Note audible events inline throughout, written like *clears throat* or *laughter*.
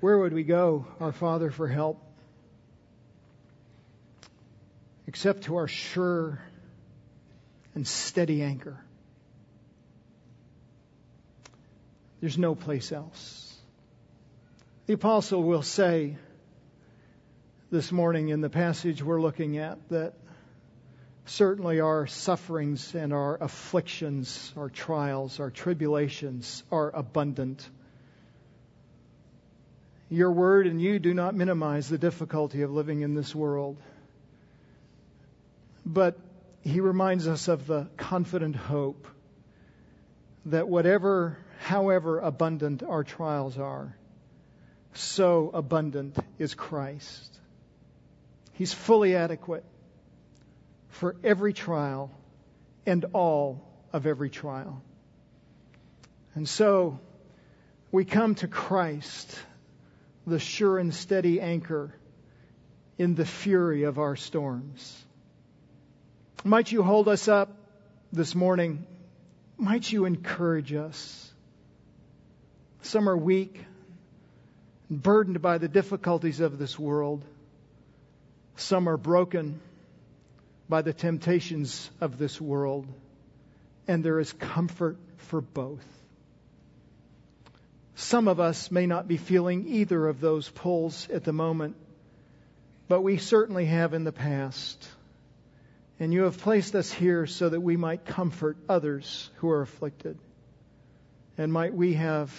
Where would we go, our Father, for help? Except to our sure and steady anchor. There's no place else. The apostle will say this morning in the passage we're looking at that certainly our sufferings and our afflictions, our trials, our tribulations are abundant. Your word and you do not minimize the difficulty of living in this world. But he reminds us of the confident hope that whatever, however abundant our trials are, so abundant is Christ. He's fully adequate for every trial and all of every trial. And so we come to Christ, the sure and steady anchor in the fury of our storms. Might you hold us up this morning? Might you encourage us? Some are weak, burdened by the difficulties of this world. Some are broken by the temptations of this world, and there is comfort for both. Some of us may not be feeling either of those pulls at the moment, but we certainly have in the past. And you have placed us here so that we might comfort others who are afflicted. And might we have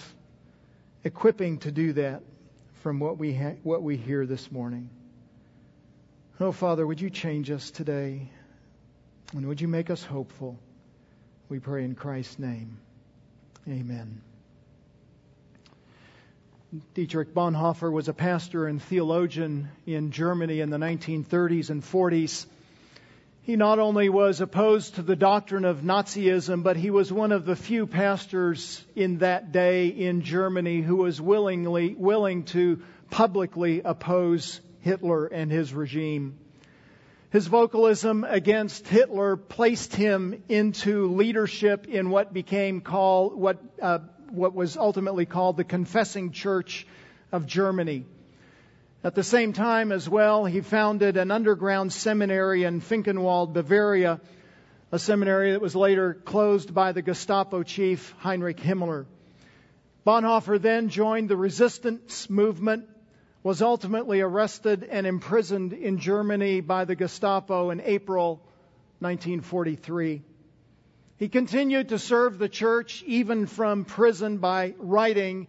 equipping to do that from what we, ha- what we hear this morning. Oh, Father, would you change us today? And would you make us hopeful? We pray in Christ's name. Amen. Dietrich Bonhoeffer was a pastor and theologian in Germany in the 1930s and 40s. He not only was opposed to the doctrine of Nazism, but he was one of the few pastors in that day in Germany who was willingly willing to publicly oppose Hitler and his regime. His vocalism against Hitler placed him into leadership in what became called what uh, what was ultimately called the Confessing Church of Germany. At the same time, as well, he founded an underground seminary in Finkenwald, Bavaria, a seminary that was later closed by the Gestapo chief Heinrich Himmler. Bonhoeffer then joined the resistance movement was ultimately arrested and imprisoned in Germany by the Gestapo in April 1943. He continued to serve the church even from prison by writing,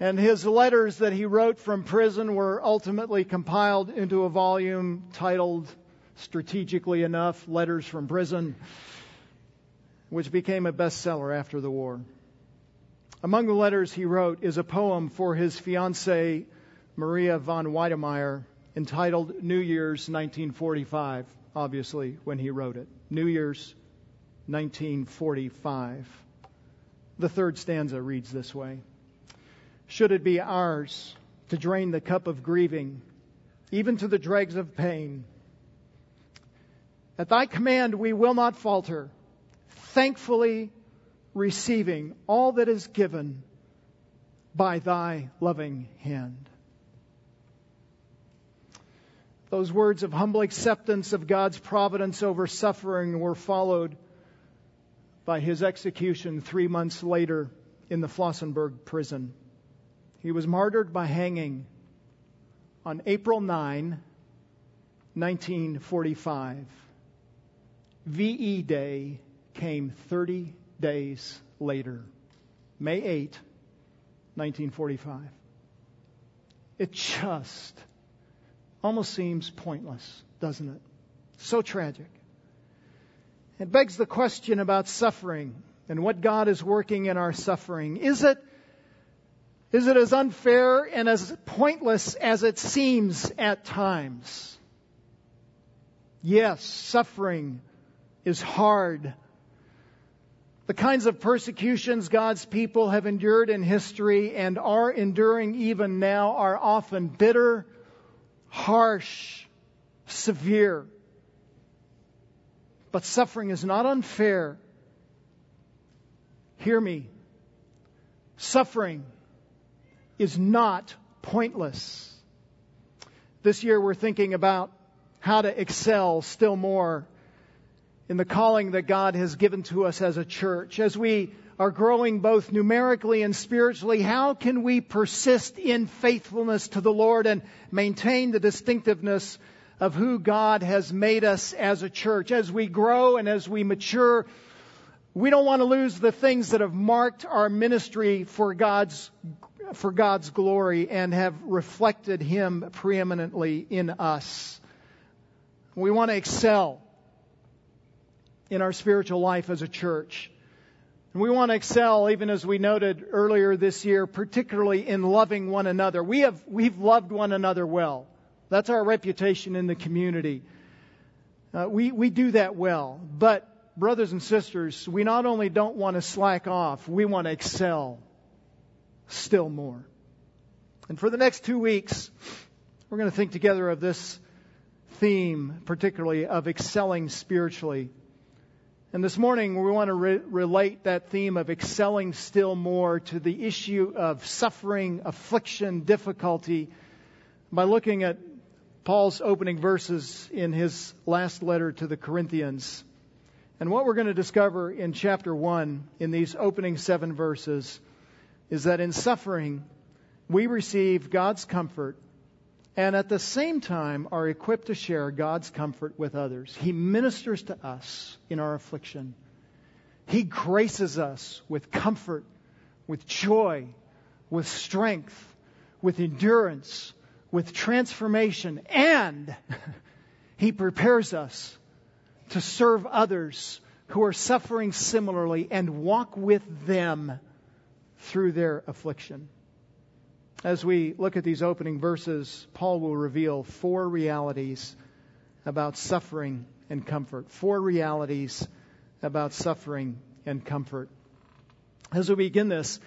and his letters that he wrote from prison were ultimately compiled into a volume titled, strategically enough, Letters from Prison, which became a bestseller after the war. Among the letters he wrote is a poem for his fiancee, Maria von Wedemeyer entitled New Year's 1945, obviously, when he wrote it. New Year's 1945. The third stanza reads this way Should it be ours to drain the cup of grieving, even to the dregs of pain, at thy command we will not falter, thankfully receiving all that is given by thy loving hand. Those words of humble acceptance of God's providence over suffering were followed by his execution three months later in the Flossenburg prison. He was martyred by hanging on April 9, 1945. VE Day came 30 days later, May 8, 1945. It just almost seems pointless, doesn't it? So tragic. It begs the question about suffering and what God is working in our suffering. Is it, is it as unfair and as pointless as it seems at times? Yes, suffering is hard. The kinds of persecutions God's people have endured in history and are enduring even now are often bitter harsh, severe. But suffering is not unfair. Hear me. Suffering is not pointless. This year we're thinking about how to excel still more in the calling that God has given to us as a church. As we are growing both numerically and spiritually, how can we persist in faithfulness to the Lord and maintain the distinctiveness of who God has made us as a church? As we grow and as we mature, we don't want to lose the things that have marked our ministry for God's for God's glory and have reflected Him preeminently in us. We want to excel in our spiritual life as a church. And we want to excel, even as we noted earlier this year, particularly in loving one another. We have, we've loved one another well. That's our reputation in the community. Uh, we, we do that well. But, brothers and sisters, we not only don't want to slack off, we want to excel still more. And for the next two weeks, we're going to think together of this theme, particularly of excelling spiritually. And this morning, we want to re- relate that theme of excelling still more to the issue of suffering, affliction, difficulty by looking at Paul's opening verses in his last letter to the Corinthians. And what we're going to discover in chapter 1 in these opening seven verses is that in suffering, we receive God's comfort and at the same time are equipped to share God's comfort with others. He ministers to us in our affliction. He graces us with comfort, with joy, with strength, with endurance, with transformation, and He prepares us to serve others who are suffering similarly and walk with them through their affliction. As we look at these opening verses, Paul will reveal four realities about suffering and comfort. Four realities about suffering and comfort. As we begin this,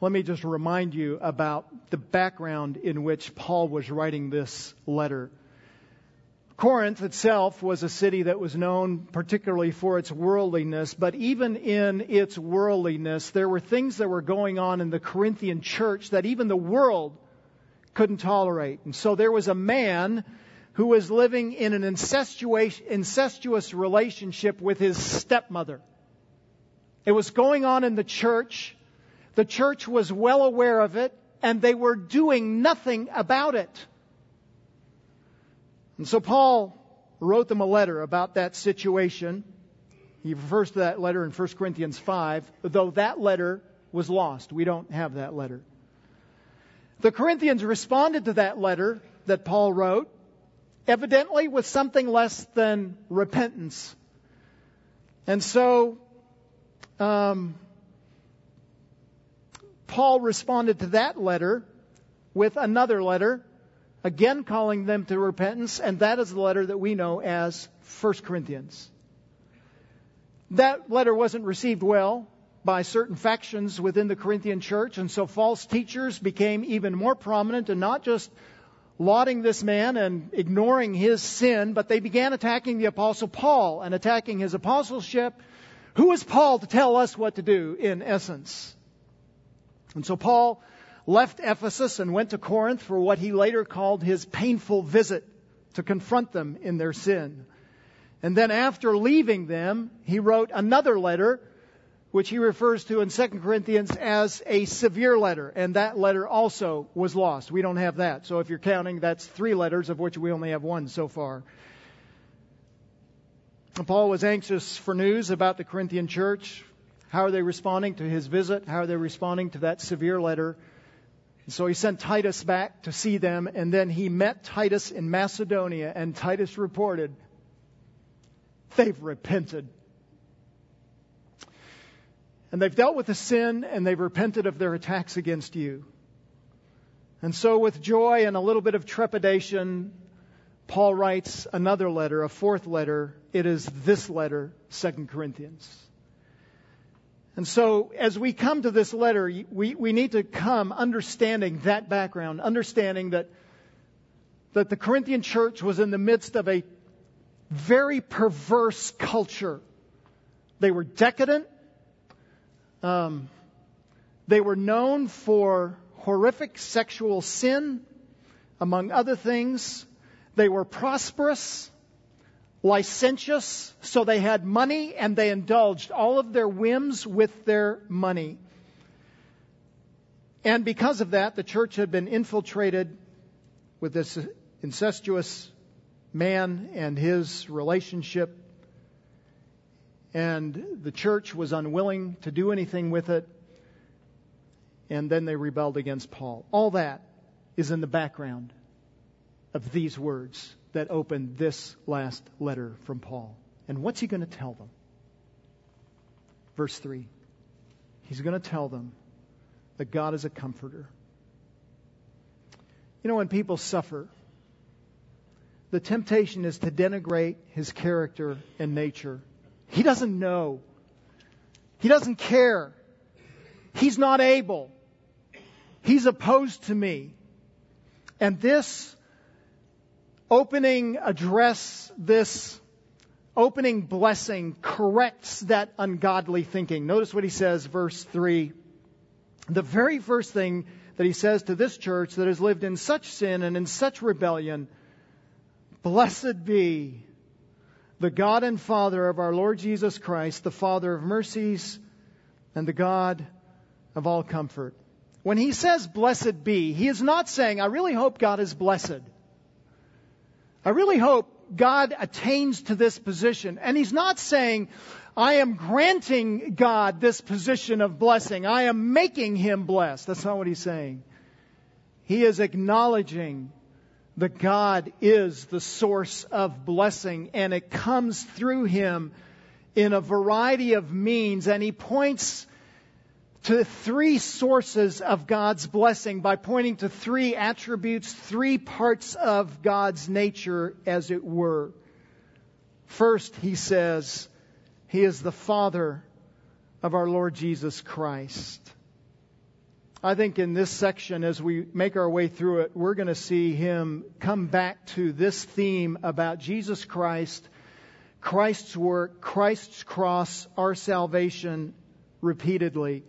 let me just remind you about the background in which Paul was writing this letter. Corinth itself was a city that was known particularly for its worldliness, but even in its worldliness, there were things that were going on in the Corinthian church that even the world couldn't tolerate. And so there was a man who was living in an incestuous, relationship with his stepmother. It was going on in the church. The church was well aware of it, and they were doing nothing about it. And so Paul wrote them a letter about that situation. He refers to that letter in 1 Corinthians 5, though that letter was lost. We don't have that letter. The Corinthians responded to that letter that Paul wrote, evidently with something less than repentance. And so, um, Paul responded to that letter with another letter again calling them to repentance, and that is the letter that we know as 1 Corinthians. That letter wasn't received well by certain factions within the Corinthian church, and so false teachers became even more prominent and not just lauding this man and ignoring his sin, but they began attacking the apostle Paul and attacking his apostleship. Who is Paul to tell us what to do, in essence? And so Paul left Ephesus and went to Corinth for what he later called his painful visit to confront them in their sin. And then after leaving them, he wrote another letter, which he refers to in 2 Corinthians as a severe letter. And that letter also was lost. We don't have that. So if you're counting, that's three letters, of which we only have one so far. Paul was anxious for news about the Corinthian church. How are they responding to his visit? How are they responding to that severe letter? And so he sent Titus back to see them, and then he met Titus in Macedonia, and Titus reported, They've repented. And they've dealt with the sin, and they've repented of their attacks against you. And so, with joy and a little bit of trepidation, Paul writes another letter, a fourth letter. It is this letter, Second Corinthians. And so, as we come to this letter, we, we need to come understanding that background, understanding that, that the Corinthian church was in the midst of a very perverse culture. They were decadent. Um, they were known for horrific sexual sin Among other things, they were prosperous, licentious, so they had money and they indulged all of their whims with their money. And because of that, the church had been infiltrated with this incestuous man and his relationship. And the church was unwilling to do anything with it. And then they rebelled against Paul. All that is in the background of these words that open this last letter from Paul. And what's he going to tell them? Verse 3. He's going to tell them that God is a comforter. You know, when people suffer, the temptation is to denigrate his character and nature. He doesn't know. He doesn't care. He's not able. He's opposed to me. And this opening address, this opening blessing corrects that ungodly thinking. Notice what he says, verse 3. The very first thing that he says to this church that has lived in such sin and in such rebellion Blessed be the God and Father of our Lord Jesus Christ, the Father of mercies and the God of all comfort. When he says blessed be, he is not saying, I really hope God is blessed. I really hope God attains to this position. And he's not saying, I am granting God this position of blessing. I am making him blessed. That's not what he's saying. He is acknowledging that God is the source of blessing and it comes through him in a variety of means. And he points to three sources of God's blessing by pointing to three attributes, three parts of God's nature, as it were. First, he says, He is the Father of our Lord Jesus Christ. I think in this section, as we make our way through it, we're going to see him come back to this theme about Jesus Christ, Christ's work, Christ's cross, our salvation repeatedly.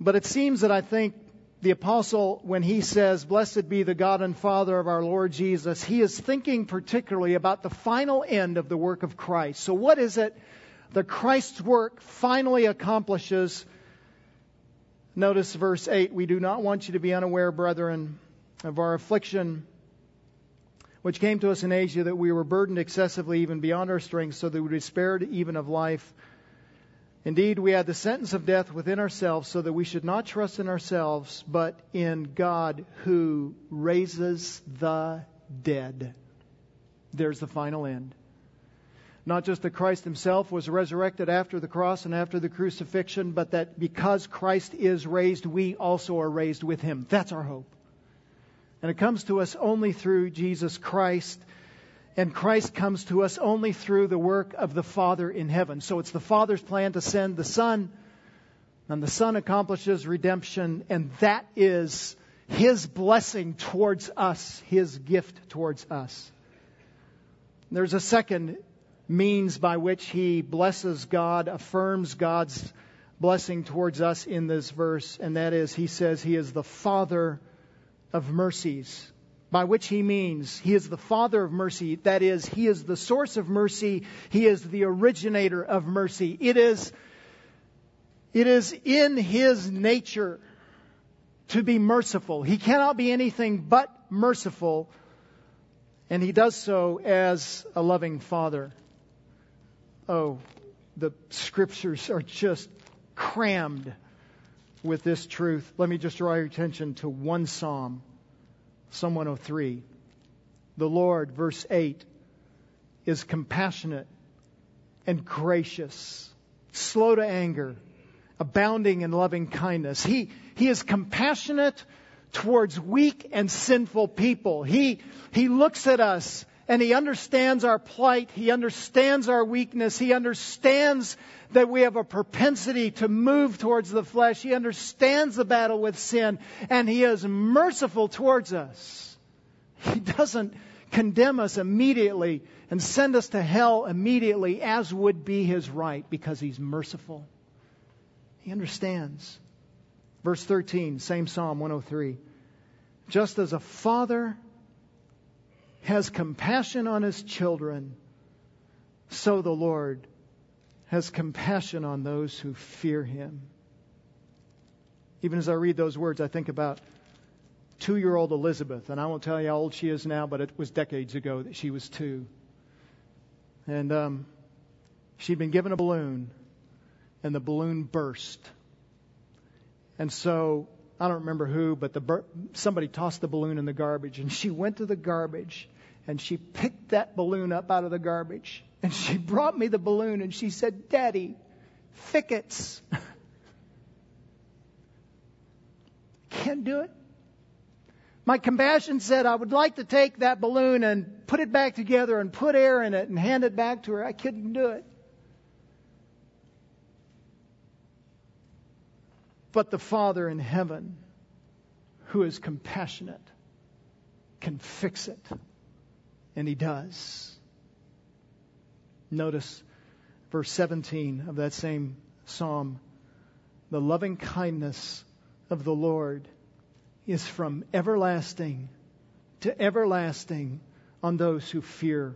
But it seems that I think the apostle, when he says, Blessed be the God and Father of our Lord Jesus, he is thinking particularly about the final end of the work of Christ. So, what is it that Christ's work finally accomplishes? Notice verse 8 We do not want you to be unaware, brethren, of our affliction which came to us in Asia, that we were burdened excessively, even beyond our strength, so that we despaired even of life. Indeed, we had the sentence of death within ourselves, so that we should not trust in ourselves, but in God who raises the dead. There's the final end. Not just that Christ himself was resurrected after the cross and after the crucifixion, but that because Christ is raised, we also are raised with him. That's our hope. And it comes to us only through Jesus Christ. And Christ comes to us only through the work of the Father in heaven. So it's the Father's plan to send the Son, and the Son accomplishes redemption, and that is His blessing towards us, His gift towards us. There's a second means by which he blesses God, affirms God's blessing towards us in this verse, and that is, he says he is the Father of mercies. By which he means he is the Father of mercy. That is, he is the source of mercy. He is the originator of mercy. It is, it is in his nature to be merciful. He cannot be anything but merciful, and he does so as a loving Father. Oh, the scriptures are just crammed with this truth. Let me just draw your attention to one psalm, Psalm 103. The Lord, verse 8, is compassionate and gracious, slow to anger, abounding in loving kindness. He, he is compassionate towards weak and sinful people. He, he looks at us and He understands our plight. He understands our weakness. He understands that we have a propensity to move towards the flesh. He understands the battle with sin, and He is merciful towards us. He doesn't condemn us immediately and send us to hell immediately, as would be His right, because He's merciful. He understands. Verse 13, same Psalm 103. Just as a father has compassion on his children, so the Lord has compassion on those who fear him. Even as I read those words, I think about two year old Elizabeth, and I won't tell you how old she is now, but it was decades ago that she was two. And um, she'd been given a balloon, and the balloon burst. And so I don't remember who, but the somebody tossed the balloon in the garbage, and she went to the garbage and she picked that balloon up out of the garbage and she *laughs* brought me the balloon and she said, "Daddy, thickets." *laughs* Can't do it. My compassion said I would like to take that balloon and put it back together and put air in it and hand it back to her. I couldn't do it. But the Father in heaven, who is compassionate, can fix it. And He does. Notice verse 17 of that same psalm. The loving kindness of the Lord is from everlasting to everlasting on those who fear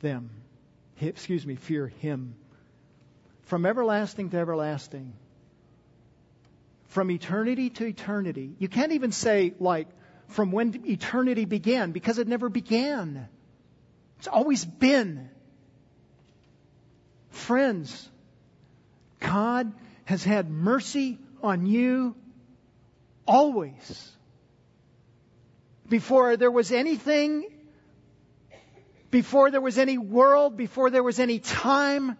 them. Excuse me, fear Him. From everlasting to everlasting from eternity to eternity. You can't even say, like, from when eternity began, because it never began. It's always been. Friends, God has had mercy on you always. Before there was anything, before there was any world, before there was any time,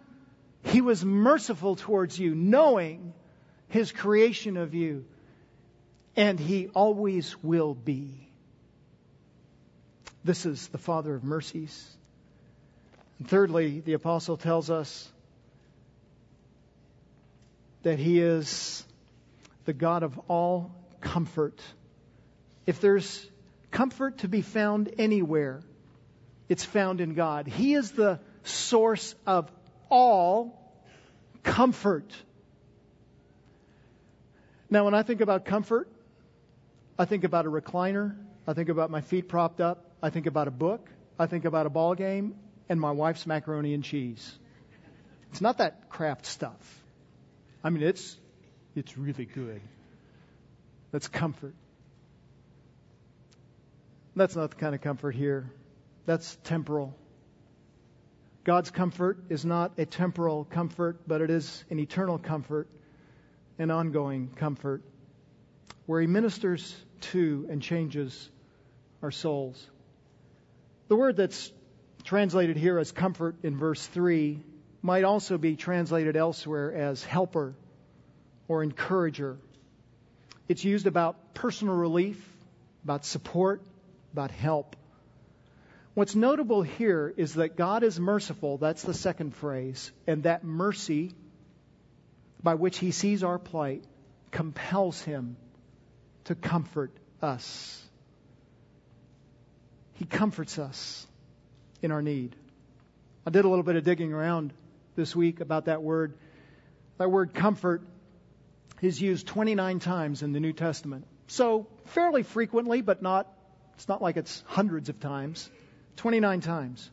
He was merciful towards you, knowing his creation of you, and he always will be. This is the Father of mercies. And thirdly, the apostle tells us that he is the God of all comfort. If there's comfort to be found anywhere, it's found in God. He is the source of all comfort. Now, when I think about comfort, I think about a recliner. I think about my feet propped up. I think about a book. I think about a ball game and my wife's macaroni and cheese. It's not that Kraft stuff. I mean, it's it's really good. That's comfort. That's not the kind of comfort here. That's temporal. God's comfort is not a temporal comfort, but it is an eternal comfort and ongoing comfort, where He ministers to and changes our souls. The word that's translated here as comfort in verse 3 might also be translated elsewhere as helper or encourager. It's used about personal relief, about support, about help. What's notable here is that God is merciful, that's the second phrase, and that mercy by which he sees our plight compels him to comfort us. He comforts us in our need. I did a little bit of digging around this week about that word. That word comfort is used 29 times in the New Testament. So fairly frequently, but not, it's not like it's hundreds of times. 29 times.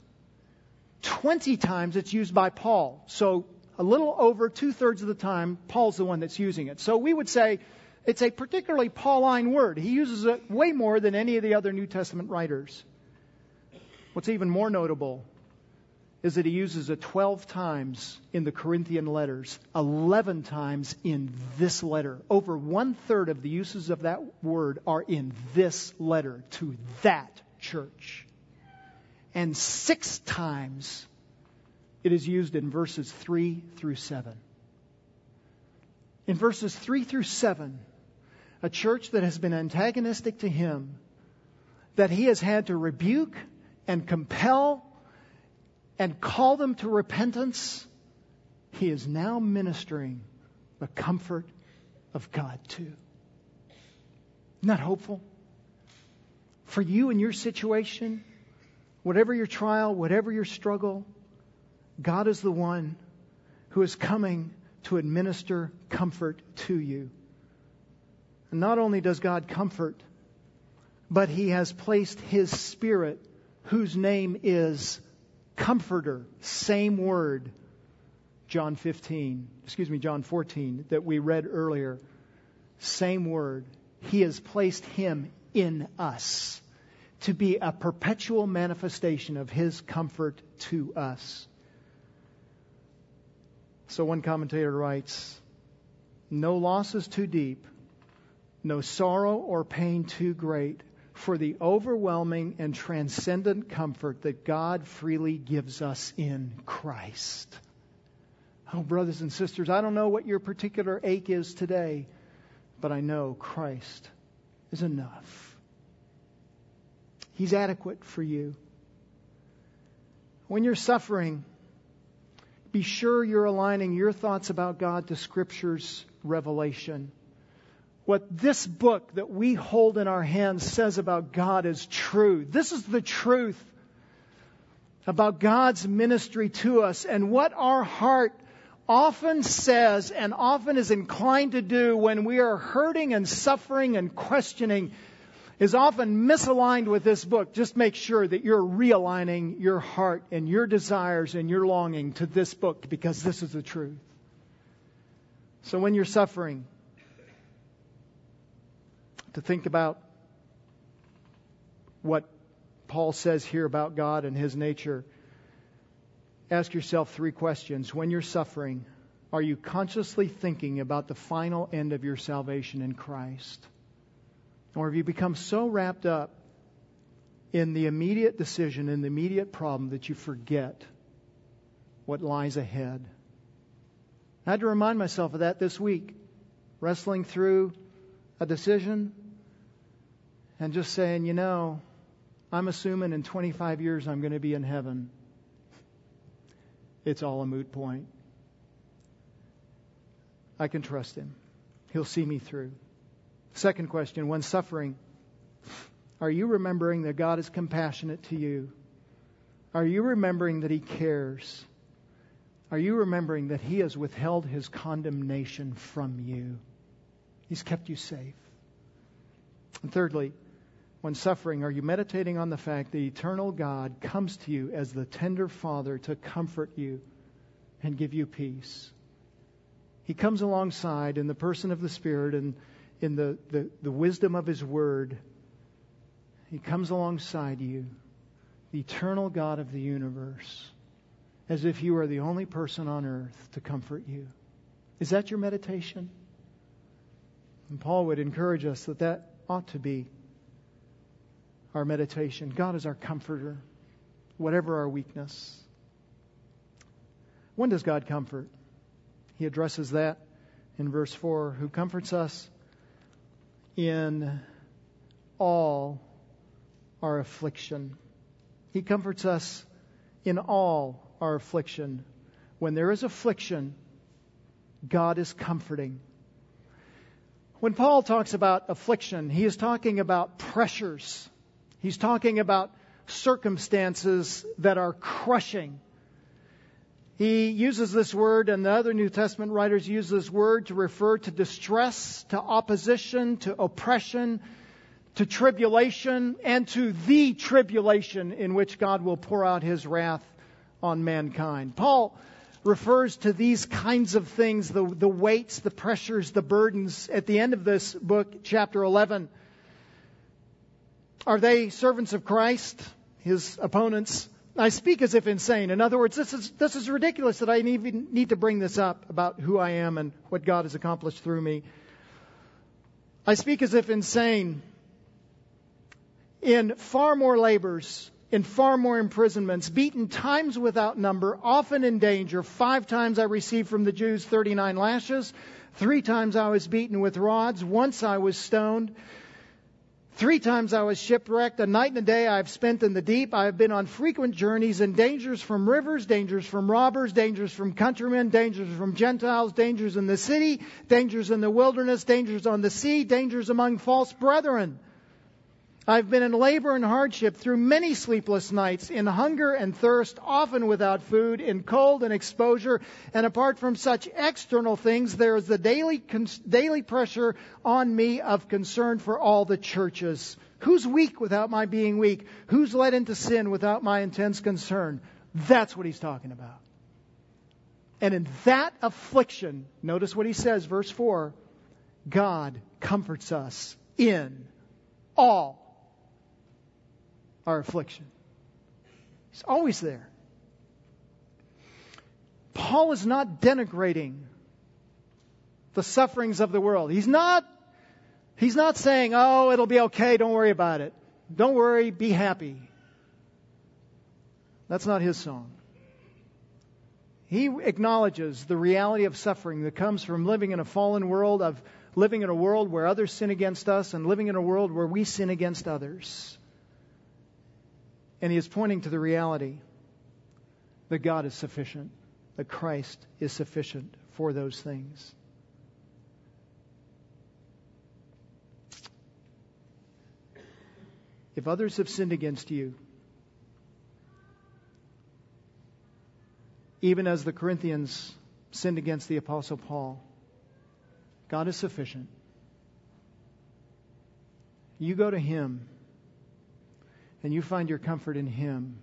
20 times it's used by Paul. So a little over two thirds of the time, Paul's the one that's using it. So we would say it's a particularly Pauline word. He uses it way more than any of the other New Testament writers. What's even more notable is that he uses it 12 times in the Corinthian letters, 11 times in this letter. Over one third of the uses of that word are in this letter to that church. And six times it is used in verses 3 through 7. In verses 3 through 7, a church that has been antagonistic to him, that he has had to rebuke and compel and call them to repentance, he is now ministering the comfort of God to. Isn't hopeful? For you and your situation, whatever your trial, whatever your struggle, God is the one who is coming to administer comfort to you. And not only does God comfort, but he has placed his spirit, whose name is Comforter. Same word. John 15, excuse me, John 14, that we read earlier. Same word. He has placed him in us to be a perpetual manifestation of his comfort to us. So one commentator writes No loss is too deep, no sorrow or pain too great for the overwhelming and transcendent comfort that God freely gives us in Christ. Oh, brothers and sisters, I don't know what your particular ache is today, but I know Christ is enough. He's adequate for you. When you're suffering, be sure you're aligning your thoughts about God to Scripture's revelation what this book that we hold in our hands says about God is true. This is the truth about God's ministry to us and what our heart often says and often is inclined to do when we are hurting and suffering and questioning is often misaligned with this book. Just make sure that you're realigning your heart and your desires and your longing to this book because this is the truth. So when you're suffering, to think about what Paul says here about God and his nature, ask yourself three questions. When you're suffering, are you consciously thinking about the final end of your salvation in Christ? Or have you become so wrapped up in the immediate decision, in the immediate problem, that you forget what lies ahead? I had to remind myself of that this week, wrestling through a decision and just saying, you know, I'm assuming in 25 years I'm going to be in heaven. It's all a moot point. I can trust him. He'll see me through. Second question when suffering, are you remembering that God is compassionate to you? Are you remembering that He cares? Are you remembering that He has withheld His condemnation from you? He's kept you safe. And thirdly, when suffering, are you meditating on the fact that eternal God comes to you as the tender Father to comfort you and give you peace? He comes alongside in the person of the Spirit and in the, the, the wisdom of His Word. He comes alongside you, the eternal God of the universe, as if you are the only person on earth to comfort you. Is that your meditation? And Paul would encourage us that that ought to be our meditation. God is our comforter, whatever our weakness. When does God comfort? He addresses that in verse 4 who comforts us in all our affliction. He comforts us in all our affliction. When there is affliction, God is comforting. When Paul talks about affliction, he is talking about pressures He's talking about circumstances that are crushing. He uses this word, and the other New Testament writers use this word to refer to distress, to opposition, to oppression, to tribulation, and to the tribulation in which God will pour out his wrath on mankind. Paul refers to these kinds of things, the, the weights, the pressures, the burdens, at the end of this book, chapter 11. Are they servants of Christ? His opponents. I speak as if insane. In other words, this is, this is ridiculous that I even need to bring this up about who I am and what God has accomplished through me. I speak as if insane. In far more labors, in far more imprisonments, beaten times without number, often in danger. Five times I received from the Jews 39 lashes. Three times I was beaten with rods. Once I was stoned. Three times I was shipwrecked. A night and a day I have spent in the deep. I have been on frequent journeys and dangers from rivers, dangers from robbers, dangers from countrymen, dangers from Gentiles, dangers in the city, dangers in the wilderness, dangers on the sea, dangers among false brethren. I've been in labor and hardship through many sleepless nights, in hunger and thirst, often without food, in cold and exposure. And apart from such external things, there is the daily, daily pressure on me of concern for all the churches. Who's weak without my being weak? Who's led into sin without my intense concern? That's what he's talking about. And in that affliction, notice what he says, verse 4 God comforts us in all our affliction. He's always there. Paul is not denigrating the sufferings of the world. He's not he's not saying, "Oh, it'll be okay, don't worry about it. Don't worry, be happy." That's not his song. He acknowledges the reality of suffering that comes from living in a fallen world, of living in a world where others sin against us, and living in a world where we sin against others. And he is pointing to the reality that God is sufficient, that Christ is sufficient for those things. If others have sinned against you, even as the Corinthians sinned against the Apostle Paul, God is sufficient. You go to Him and you find your comfort in Him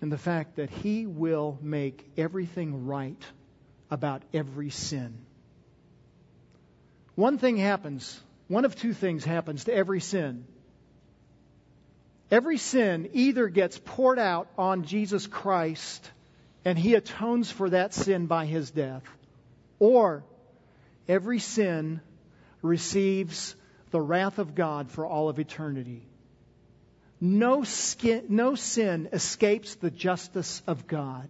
and the fact that He will make everything right about every sin. One thing happens, one of two things happens to every sin. Every sin either gets poured out on Jesus Christ and He atones for that sin by His death, or every sin receives the wrath of God for all of eternity. No, skin, no sin escapes the justice of God.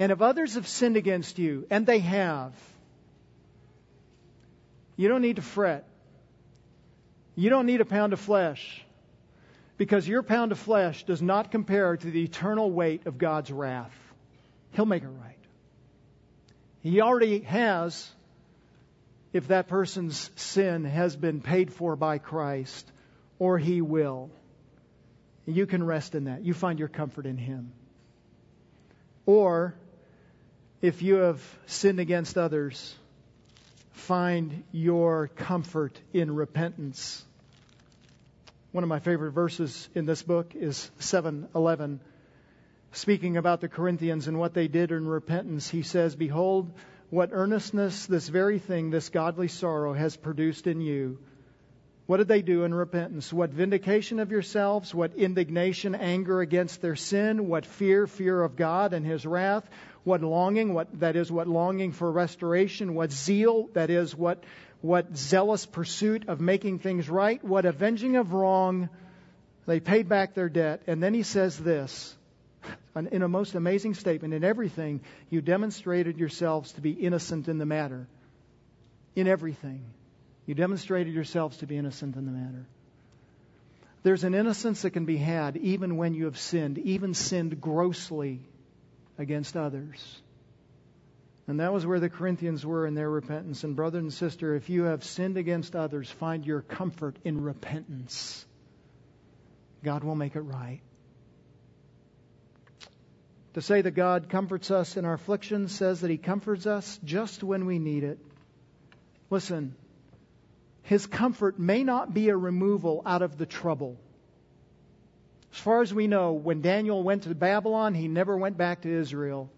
And if others have sinned against you, and they have, you don't need to fret. You don't need a pound of flesh. Because your pound of flesh does not compare to the eternal weight of God's wrath. He'll make it right. He already has, if that person's sin has been paid for by Christ or He will. You can rest in that. You find your comfort in Him. Or, if you have sinned against others, find your comfort in repentance. One of my favorite verses in this book is 7:11. Speaking about the Corinthians and what they did in repentance, he says, "Behold, what earnestness this very thing, this godly sorrow, has produced in you." What did they do in repentance? What vindication of yourselves? What indignation, anger against their sin? What fear, fear of God and His wrath? What longing? What that is, what longing for restoration? What zeal? That is, what what zealous pursuit of making things right? What avenging of wrong? They paid back their debt, and then he says this. In a most amazing statement, in everything, you demonstrated yourselves to be innocent in the matter. In everything. You demonstrated yourselves to be innocent in the matter. There's an innocence that can be had even when you have sinned, even sinned grossly against others. And that was where the Corinthians were in their repentance. And, brother and sister, if you have sinned against others, find your comfort in repentance. God will make it right. To say that God comforts us in our affliction says that He comforts us just when we need it. Listen, his comfort may not be a removal out of the trouble. As far as we know, when Daniel went to Babylon, he never went back to Israel.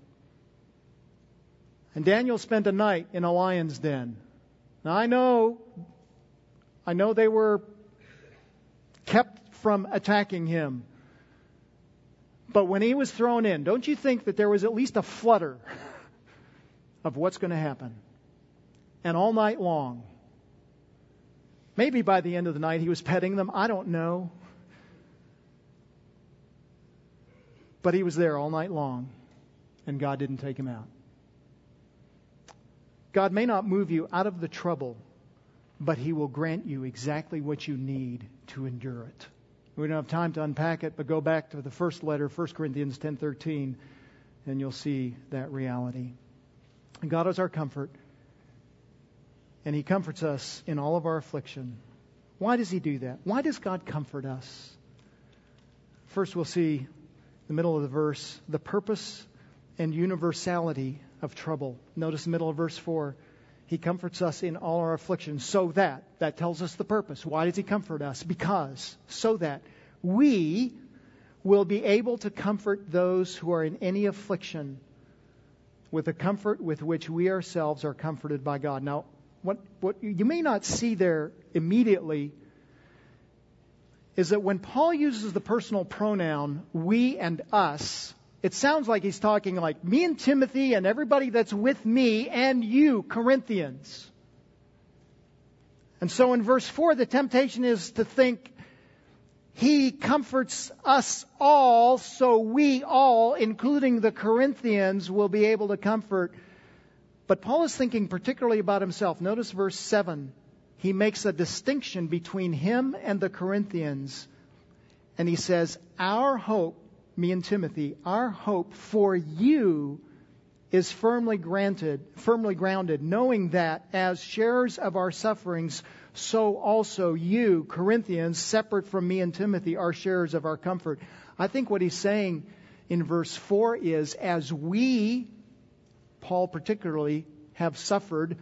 And Daniel spent a night in a lion's den. Now I know, I know they were kept from attacking him. But when he was thrown in, don't you think that there was at least a flutter *laughs* of what's going to happen? And all night long, Maybe by the end of the night he was petting them. I don't know. But he was there all night long, and God didn't take him out. God may not move you out of the trouble, but he will grant you exactly what you need to endure it. We don't have time to unpack it, but go back to the first letter, 1 Corinthians 10:13, and you'll see that reality. God is our comfort and He comforts us in all of our affliction. Why does he do that? Why does God comfort us? First, we'll see the middle of the verse the purpose and universality of trouble. Notice the middle of verse 4. He comforts us in all our afflictions so that, that tells us the purpose. Why does he comfort us? Because, so that we will be able to comfort those who are in any affliction with the comfort with which we ourselves are comforted by God. Now, what, what you may not see there immediately is that when Paul uses the personal pronoun we and us, it sounds like he's talking like me and Timothy and everybody that's with me and you, Corinthians. And so in verse 4, the temptation is to think he comforts us all, so we all, including the Corinthians, will be able to comfort. But Paul is thinking particularly about himself. Notice verse 7. He makes a distinction between him and the Corinthians. And he says, Our hope me and Timothy, our hope for you is firmly granted, firmly grounded, knowing that as sharers of our sufferings, so also you, Corinthians, separate from me and Timothy, are sharers of our comfort. I think what he's saying in verse 4 is as we, Paul particularly, have suffered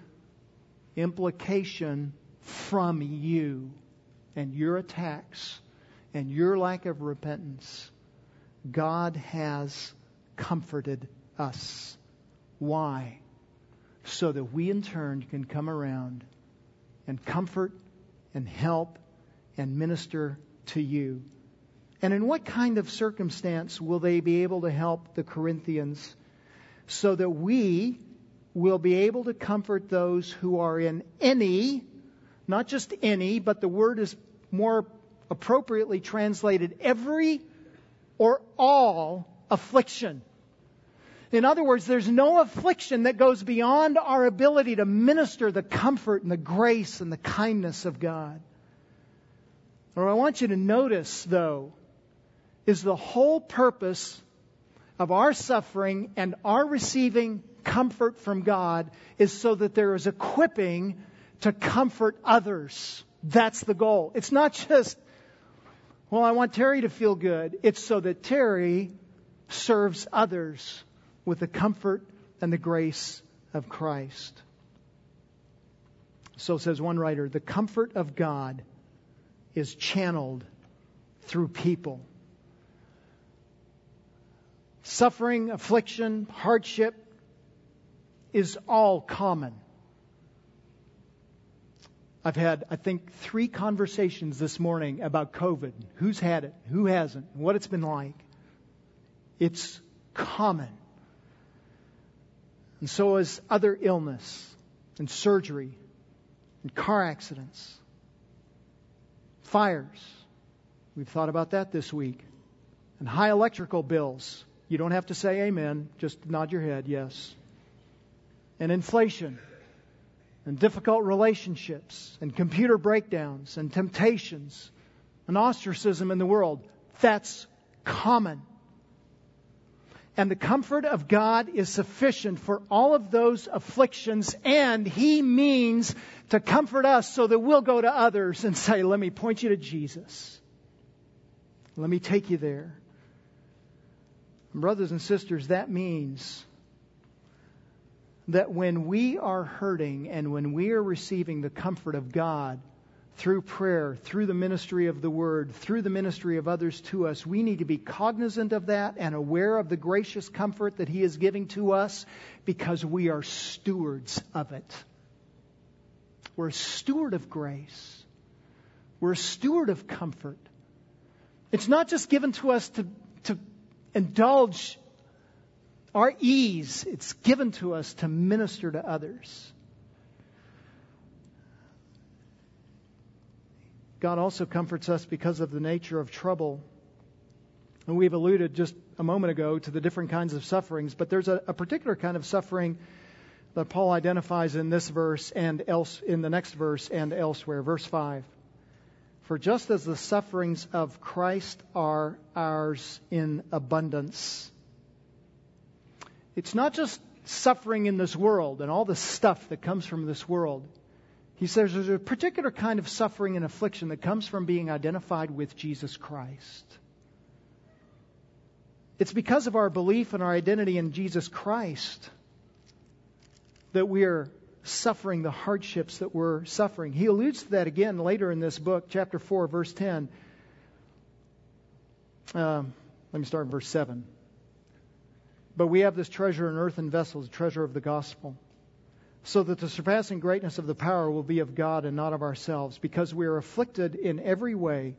implication from you and your attacks and your lack of repentance God has comforted us. Why? So that we in turn can come around and comfort and help and minister to you. And in what kind of circumstance will they be able to help the Corinthians so that we will be able to comfort those who are in any, not just any, but the word is more appropriately translated every or all affliction. In other words, there's no affliction that goes beyond our ability to minister the comfort and the grace and the kindness of God. What I want you to notice, though, is the whole purpose of our suffering and our receiving comfort from God is so that there is equipping to comfort others. That's the goal. It's not just well, I want Terry to feel good. It's so that Terry serves others with the comfort and the grace of Christ. So says one writer the comfort of God is channeled through people. Suffering, affliction, hardship is all common. I've had, I think, three conversations this morning about COVID. Who's had it? Who hasn't? What it's been like. It's common. And so is other illness and surgery and car accidents, fires. We've thought about that this week. And high electrical bills. You don't have to say amen, just nod your head, yes. And inflation and difficult relationships and computer breakdowns and temptations and ostracism in the world. That's common. And the comfort of God is sufficient for all of those afflictions, and He means to comfort us so that we'll go to others and say, Let me point you to Jesus. Let me take you there. Brothers and sisters, that means that when we are hurting and when we are receiving the comfort of God through prayer, through the ministry of the Word, through the ministry of others to us, we need to be cognizant of that and aware of the gracious comfort that He is giving to us because we are stewards of it. We're a steward of grace. We're a steward of comfort. It's not just given to us to, indulge our ease, it's given to us to minister to others. God also comforts us because of the nature of trouble. And we've alluded just a moment ago to the different kinds of sufferings, but there's a, a particular kind of suffering that Paul identifies in this verse and else in the next verse and elsewhere. Verse 5. For just as the sufferings of Christ are ours in abundance, it's not just suffering in this world and all the stuff that comes from this world. He says there's a particular kind of suffering and affliction that comes from being identified with Jesus Christ. It's because of our belief and our identity in Jesus Christ that we are suffering the hardships that we're suffering. He alludes to that again later in this book, chapter 4, verse 10. Um, let me start in verse 7. But we have this treasure in earthen vessels, the treasure of the gospel so that the surpassing greatness of the power will be of God and not of ourselves, because we are afflicted in every way,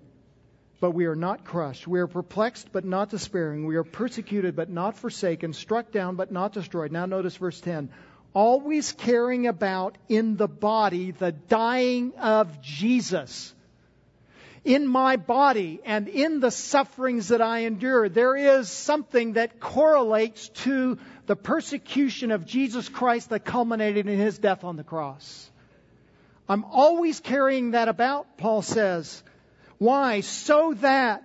but we are not crushed. We are perplexed, but not despairing. We are persecuted, but not forsaken, struck down, but not destroyed. Now notice verse 10. Always caring about in the body the dying of Jesus in my body and in the sufferings that I endure, there is something that correlates to the persecution of Jesus Christ that culminated in his death on the cross. I'm always carrying that about, Paul says. Why? So that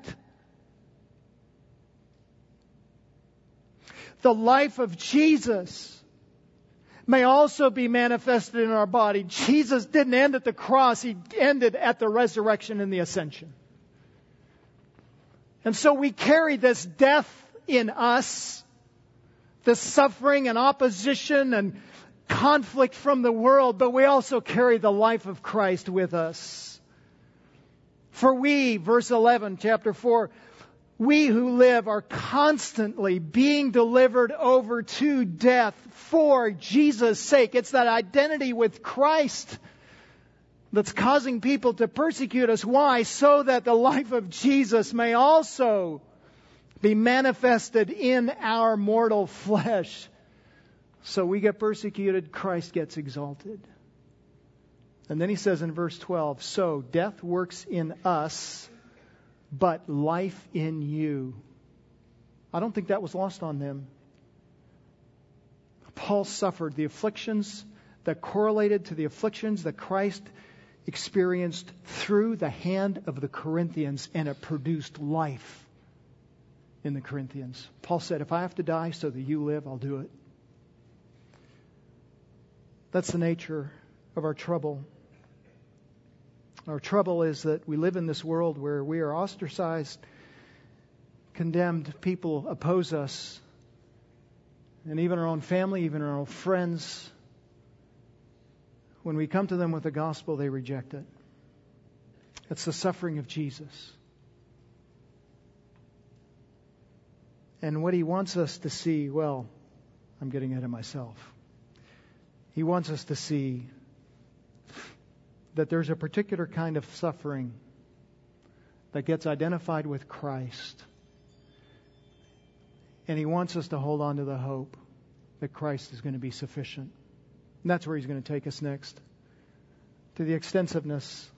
the life of Jesus may also be manifested in our body. Jesus didn't end at the cross, he ended at the resurrection and the ascension. And so we carry this death in us, this suffering and opposition and conflict from the world, but we also carry the life of Christ with us. For we, verse 11, chapter 4, we who live are constantly being delivered over to death for Jesus' sake. It's that identity with Christ that's causing people to persecute us. Why? So that the life of Jesus may also be manifested in our mortal flesh. So we get persecuted, Christ gets exalted. And then he says in verse 12, So death works in us but life in you. I don't think that was lost on them. Paul suffered the afflictions that correlated to the afflictions that Christ experienced through the hand of the Corinthians, and it produced life in the Corinthians. Paul said, If I have to die so that you live, I'll do it. That's the nature of our trouble. Our trouble is that we live in this world where we are ostracized, condemned, people oppose us, and even our own family, even our own friends, when we come to them with the gospel, they reject it. It's the suffering of Jesus. And what he wants us to see, well, I'm getting ahead of myself. He wants us to see that there's a particular kind of suffering that gets identified with Christ. And he wants us to hold on to the hope that Christ is going to be sufficient. And that's where he's going to take us next to the extensiveness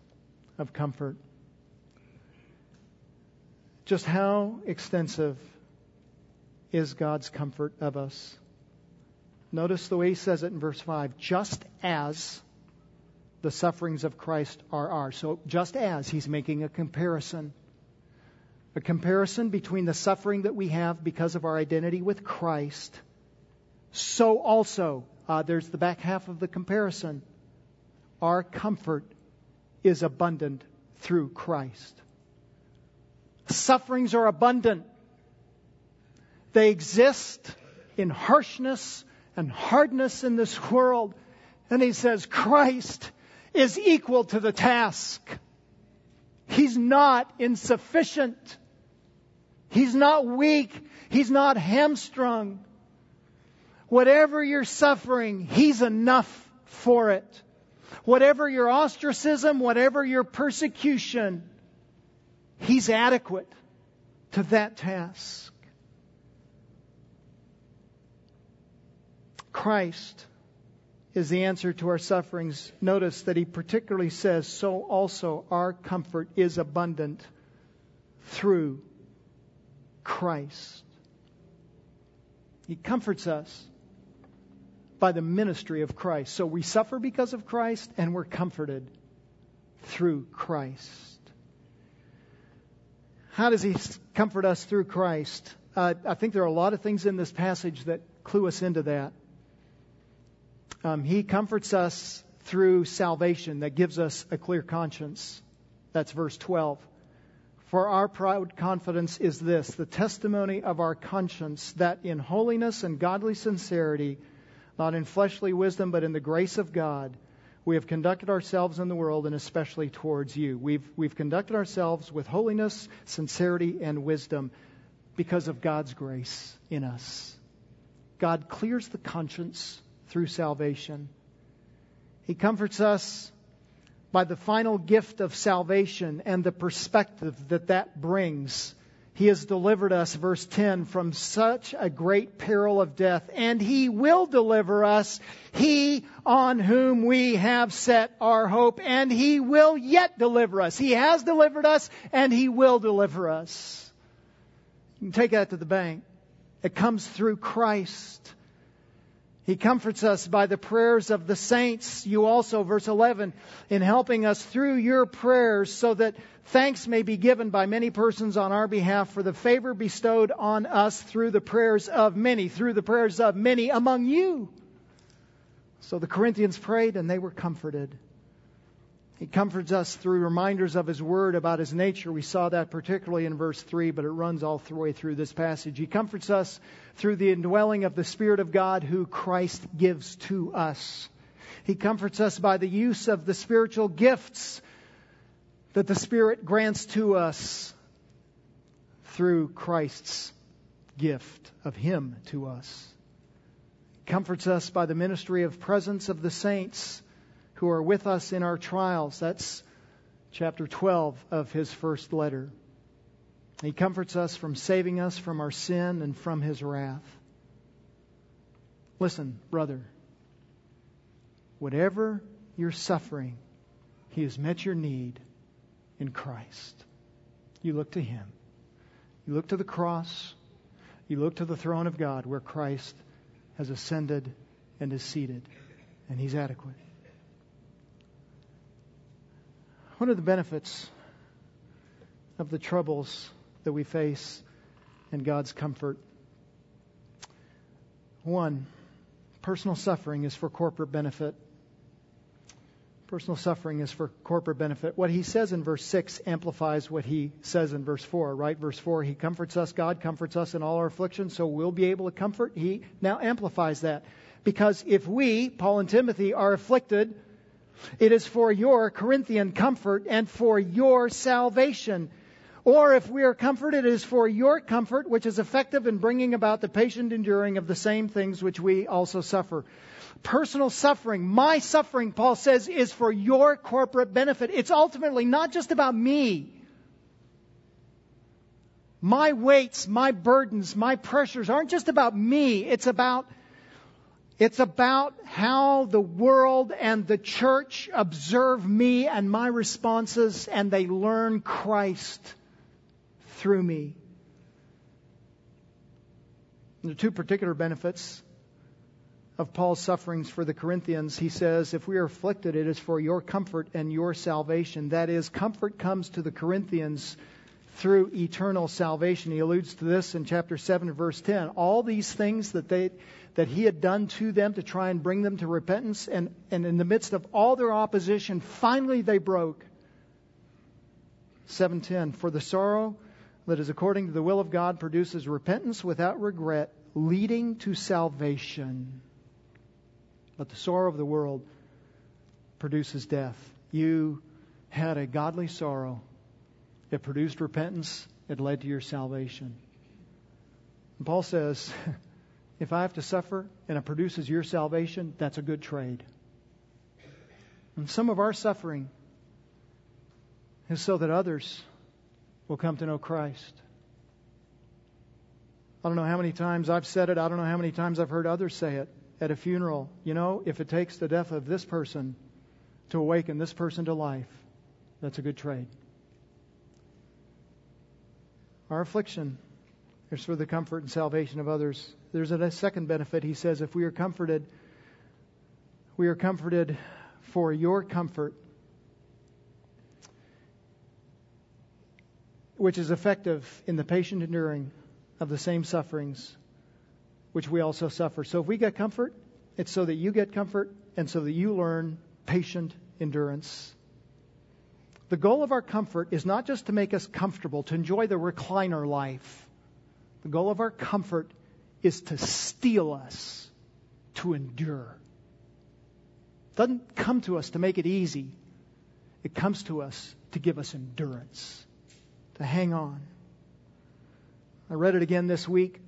of comfort. Just how extensive is God's comfort of us? Notice the way he says it in verse 5 just as the sufferings of Christ are ours. So, just as he's making a comparison, a comparison between the suffering that we have because of our identity with Christ, so also, uh, there's the back half of the comparison, our comfort is abundant through Christ. Sufferings are abundant. They exist in harshness and hardness in this world. And he says, Christ is equal to the task. He's not insufficient. He's not weak. He's not hamstrung. Whatever you're suffering, He's enough for it. Whatever your ostracism, whatever your persecution, He's adequate to that task. Christ is the answer to our sufferings. Notice that he particularly says, so also our comfort is abundant through Christ. He comforts us by the ministry of Christ. So we suffer because of Christ and we're comforted through Christ. How does he comfort us through Christ? Uh, I think there are a lot of things in this passage that clue us into that. Um, he comforts us through salvation that gives us a clear conscience. That's verse 12. For our proud confidence is this the testimony of our conscience that in holiness and godly sincerity, not in fleshly wisdom, but in the grace of God, we have conducted ourselves in the world and especially towards you. We've, we've conducted ourselves with holiness, sincerity, and wisdom because of God's grace in us. God clears the conscience through salvation. He comforts us by the final gift of salvation and the perspective that that brings. He has delivered us, verse 10, from such a great peril of death, and He will deliver us, He on whom we have set our hope, and He will yet deliver us. He has delivered us, and He will deliver us. You can take that to the bank. It comes through Christ. He comforts us by the prayers of the saints. You also, verse 11, in helping us through your prayers so that thanks may be given by many persons on our behalf for the favor bestowed on us through the prayers of many, through the prayers of many among you. So the Corinthians prayed and they were comforted. He comforts us through reminders of His Word about His nature. We saw that particularly in verse 3, but it runs all the way through this passage. He comforts us through the indwelling of the Spirit of God who Christ gives to us. He comforts us by the use of the spiritual gifts that the Spirit grants to us through Christ's gift of Him to us. He comforts us by the ministry of presence of the saints who are with us in our trials. That's chapter 12 of his first letter. He comforts us from saving us from our sin and from his wrath. Listen, brother, whatever you're suffering, he has met your need in Christ. You look to him. You look to the cross. You look to the throne of God where Christ has ascended and is seated, and he's adequate. What are the benefits of the troubles that we face and God's comfort? One, personal suffering is for corporate benefit. Personal suffering is for corporate benefit. What he says in verse 6 amplifies what he says in verse 4, right? Verse 4, he comforts us, God comforts us in all our afflictions, so we'll be able to comfort. He now amplifies that. Because if we, Paul and Timothy, are afflicted, it is for your Corinthian comfort and for your salvation. Or if we are comforted, it is for your comfort, which is effective in bringing about the patient enduring of the same things which we also suffer. Personal suffering, my suffering, Paul says, is for your corporate benefit. It's ultimately not just about me. My weights, my burdens, my pressures aren't just about me. It's about it's about how the world and the church observe me and my responses, and they learn Christ through me. There are two particular benefits of Paul's sufferings for the Corinthians. He says, If we are afflicted, it is for your comfort and your salvation. That is, comfort comes to the Corinthians through eternal salvation. He alludes to this in chapter 7 verse 10. All these things that they that he had done to them to try and bring them to repentance and, and in the midst of all their opposition, finally they broke. 710 For the sorrow that is according to the will of God produces repentance without regret, leading to salvation. But the sorrow of the world produces death. You had a godly sorrow it produced repentance. It led to your salvation. And Paul says, *laughs* if I have to suffer and it produces your salvation, that's a good trade. And some of our suffering is so that others will come to know Christ. I don't know how many times I've said it. I don't know how many times I've heard others say it at a funeral. You know, if it takes the death of this person to awaken this person to life, that's a good trade. Our affliction is for the comfort and salvation of others. There's a second benefit. He says, if we are comforted, we are comforted for your comfort, which is effective in the patient enduring of the same sufferings which we also suffer. So if we get comfort, it's so that you get comfort and so that you learn patient endurance. The goal of our comfort is not just to make us comfortable, to enjoy the recliner life. The goal of our comfort is to steel us to endure. It doesn't come to us to make it easy. It comes to us to give us endurance, to hang on. I read it again this week.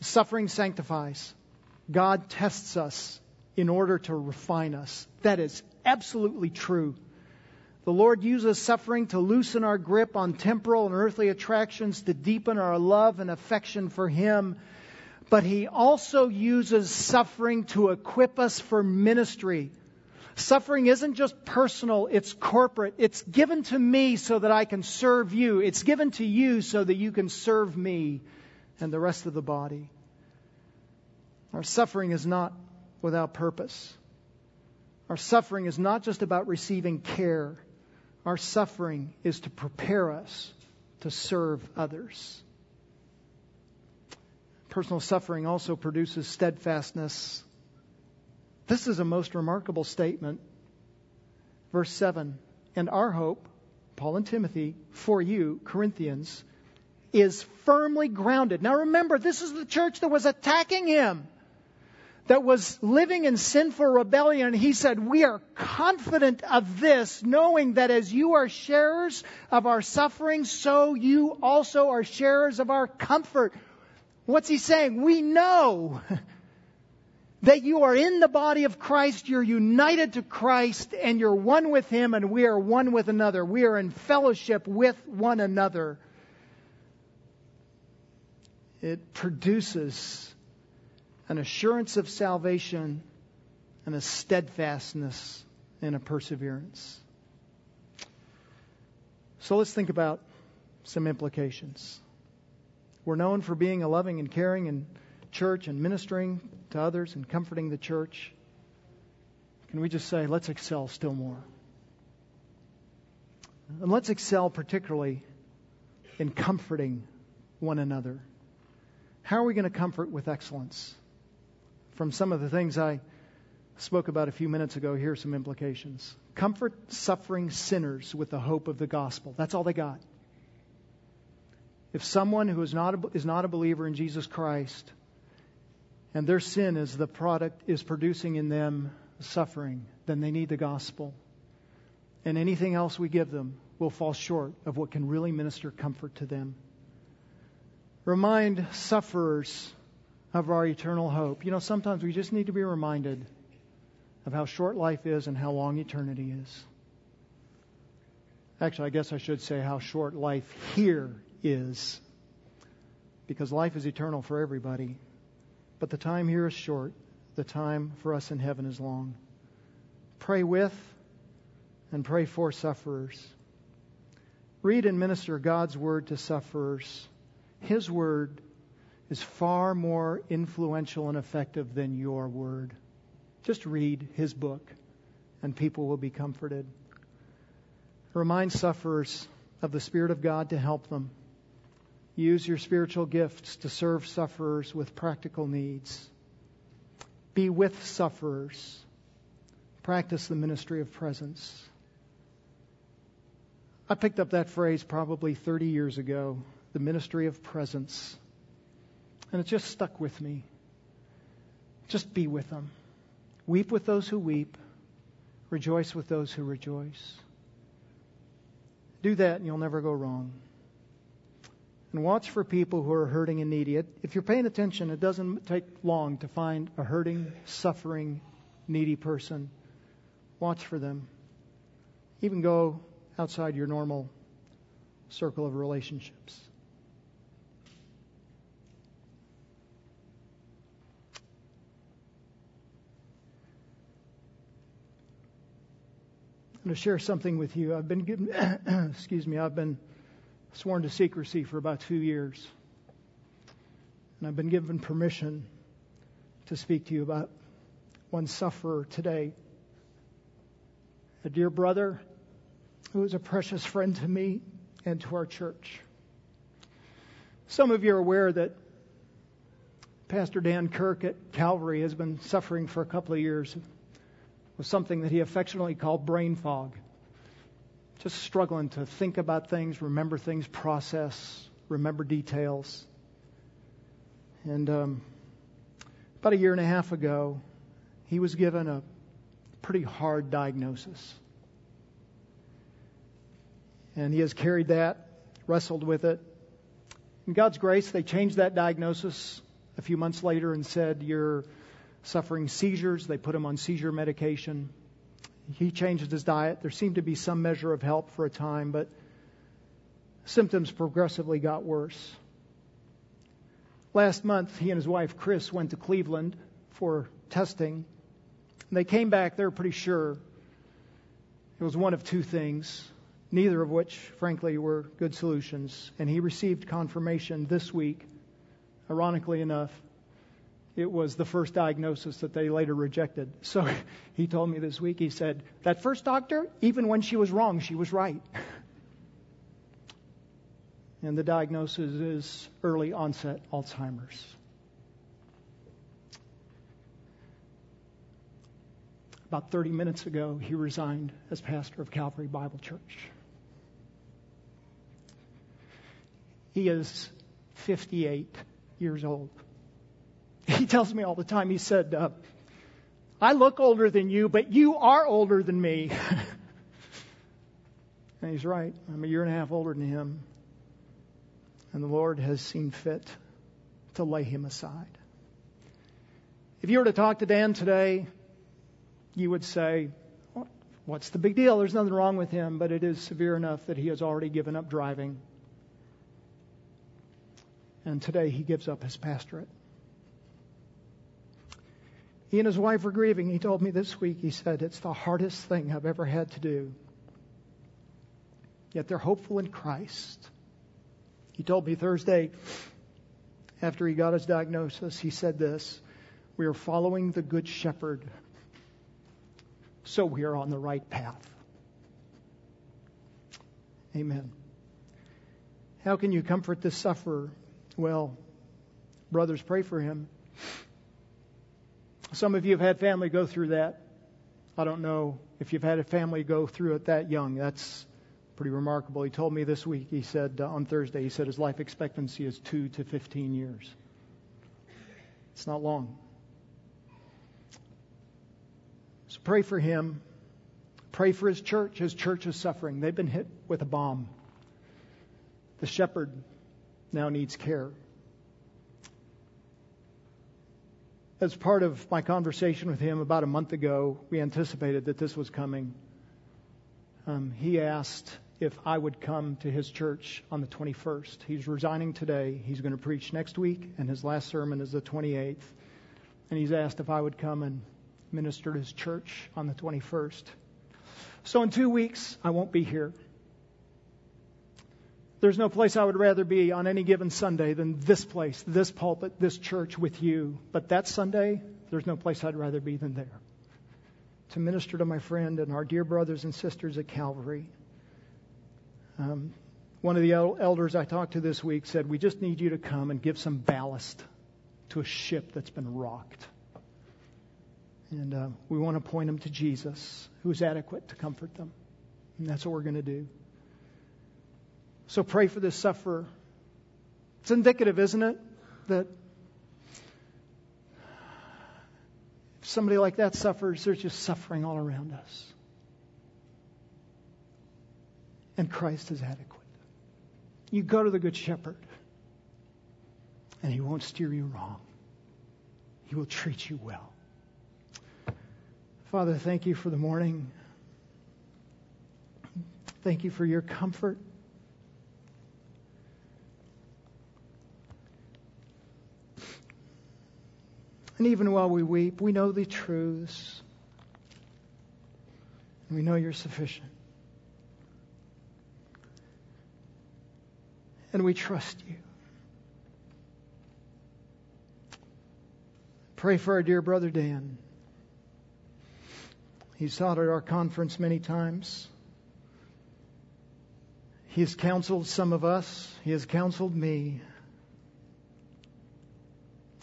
Suffering sanctifies. God tests us in order to refine us. That is absolutely true. The Lord uses suffering to loosen our grip on temporal and earthly attractions, to deepen our love and affection for Him. But He also uses suffering to equip us for ministry. Suffering isn't just personal, it's corporate. It's given to me so that I can serve you. It's given to you so that you can serve me and the rest of the body. Our suffering is not without purpose. Our suffering is not just about receiving care. Our suffering is to prepare us to serve others. Personal suffering also produces steadfastness. This is a most remarkable statement. Verse 7 And our hope, Paul and Timothy, for you, Corinthians, is firmly grounded. Now remember, this is the church that was attacking him that was living in sinful rebellion. He said, We are confident of this, knowing that as you are sharers of our suffering, so you also are sharers of our comfort. What's he saying? We know *laughs* that you are in the body of Christ, you're united to Christ, and you're one with Him, and we are one with another. We are in fellowship with one another. It produces an assurance of salvation, and a steadfastness and a perseverance. So let's think about some implications. We're known for being a loving and caring and church and ministering to others and comforting the church. Can we just say, let's excel still more? And let's excel particularly in comforting one another. How are we going to comfort with excellence? From some of the things I spoke about a few minutes ago, here are some implications. Comfort suffering sinners with the hope of the gospel. That's all they got. If someone who is not a, is not a believer in Jesus Christ and their sin is the product is producing in them suffering, then they need the gospel. And anything else we give them will fall short of what can really minister comfort to them. Remind sufferers of our eternal hope. You know, sometimes we just need to be reminded of how short life is and how long eternity is. Actually, I guess I should say how short life here is. Because life is eternal for everybody. But the time here is short. The time for us in heaven is long. Pray with and pray for sufferers. Read and minister God's word to sufferers. His word is far more influential and effective than your word. Just read his book, and people will be comforted. Remind sufferers of the Spirit of God to help them. Use your spiritual gifts to serve sufferers with practical needs. Be with sufferers. Practice the ministry of presence. I picked up that phrase probably 30 years ago the ministry of presence. And it just stuck with me. Just be with them. Weep with those who weep. Rejoice with those who rejoice. Do that and you'll never go wrong. And watch for people who are hurting and needy. If you're paying attention, it doesn't take long to find a hurting, suffering, needy person. Watch for them. Even go outside your normal circle of relationships. Going to share something with you. I've been given, *clears throat* excuse me, I've been sworn to secrecy for about two years. And I've been given permission to speak to you about one sufferer today. A dear brother who is a precious friend to me and to our church. Some of you are aware that Pastor Dan Kirk at Calvary has been suffering for a couple of years with something that he affectionately called brain fog. Just struggling to think about things, remember things, process, remember details. And um, about a year and a half ago, he was given a pretty hard diagnosis. And he has carried that, wrestled with it. In God's grace, they changed that diagnosis a few months later and said, You're suffering seizures. They put him on seizure medication. He changed his diet. There seemed to be some measure of help for a time, but symptoms progressively got worse. Last month, he and his wife, Chris, went to Cleveland for testing. They came back, they were pretty sure it was one of two things, neither of which, frankly, were good solutions. And he received confirmation this week, ironically enough, it was the first diagnosis that they later rejected. So *laughs* he told me this week, he said, that first doctor, even when she was wrong, she was right. And the diagnosis is early onset Alzheimer's. About 30 minutes ago, he resigned as pastor of Calvary Bible Church. He is 58 years old. He tells me all the time, he said, uh, I look older than you, but you are older than me. *laughs* and he's right. I'm a year and a half older than him. And the Lord has seen fit to lay him aside. If you were to talk to Dan today, you would say, What's the big deal? There's nothing wrong with him, but it is severe enough that he has already given up driving. And today he gives up his pastorate. He and his wife were grieving. He told me this week, he said, It's the hardest thing I've ever had to do. Yet they're hopeful in Christ. He told me Thursday, after he got his diagnosis, he said this We are following the Good Shepherd, so we are on the right path. Amen. How can you comfort the sufferer? Well, brothers, pray for him. Some of you have had family go through that. I don't know if you've had a family go through it that young. That's pretty remarkable. He told me this week, he said uh, on Thursday, he said his life expectancy is 2 to 15 years. It's not long. So pray for him. Pray for his church. His church is suffering. They've been hit with a bomb. The shepherd now needs care. As part of my conversation with him about a month ago, we anticipated that this was coming. Um, he asked if I would come to his church on the 21st. He's resigning today. He's going to preach next week, and his last sermon is the 28th. And he's asked if I would come and minister to his church on the 21st. So in two weeks, I won't be here. There's no place I would rather be on any given Sunday than this place, this pulpit, this church with you. But that Sunday, there's no place I'd rather be than there. To minister to my friend and our dear brothers and sisters at Calvary. Um, one of the elders I talked to this week said, We just need you to come and give some ballast to a ship that's been rocked. And uh, we want to point them to Jesus, who's adequate to comfort them. And that's what we're going to do. So pray for this sufferer. It's indicative, isn't it? That if somebody like that suffers, there's just suffering all around us and Christ is adequate. You go to the Good Shepherd, and He won't steer you wrong. He will treat you well. Father, thank you for the morning. Thank you for your comfort. And even while we weep, we know the truths. And we know you're sufficient. and we trust you. Pray for our dear brother Dan. He's taught at our conference many times. He has counseled some of us. He has counseled me.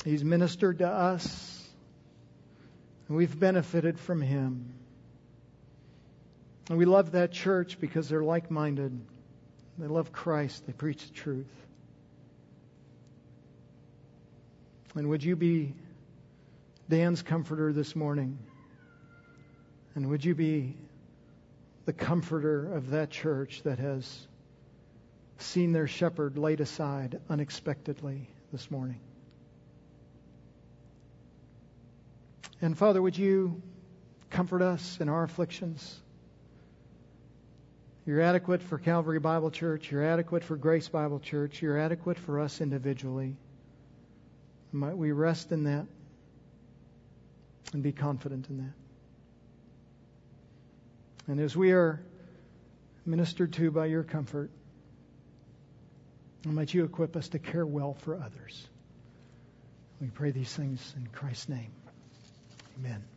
He's ministered to us. And we've benefited from him. And we love that church because they're like minded. They love Christ. They preach the truth. And would you be Dan's comforter this morning? And would you be the comforter of that church that has seen their shepherd laid aside unexpectedly this morning? And Father, would you comfort us in our afflictions? You're adequate for Calvary Bible Church. You're adequate for Grace Bible Church. You're adequate for us individually. Might we rest in that and be confident in that. And as we are ministered to by your comfort, might you equip us to care well for others. We pray these things in Christ's name. Amen.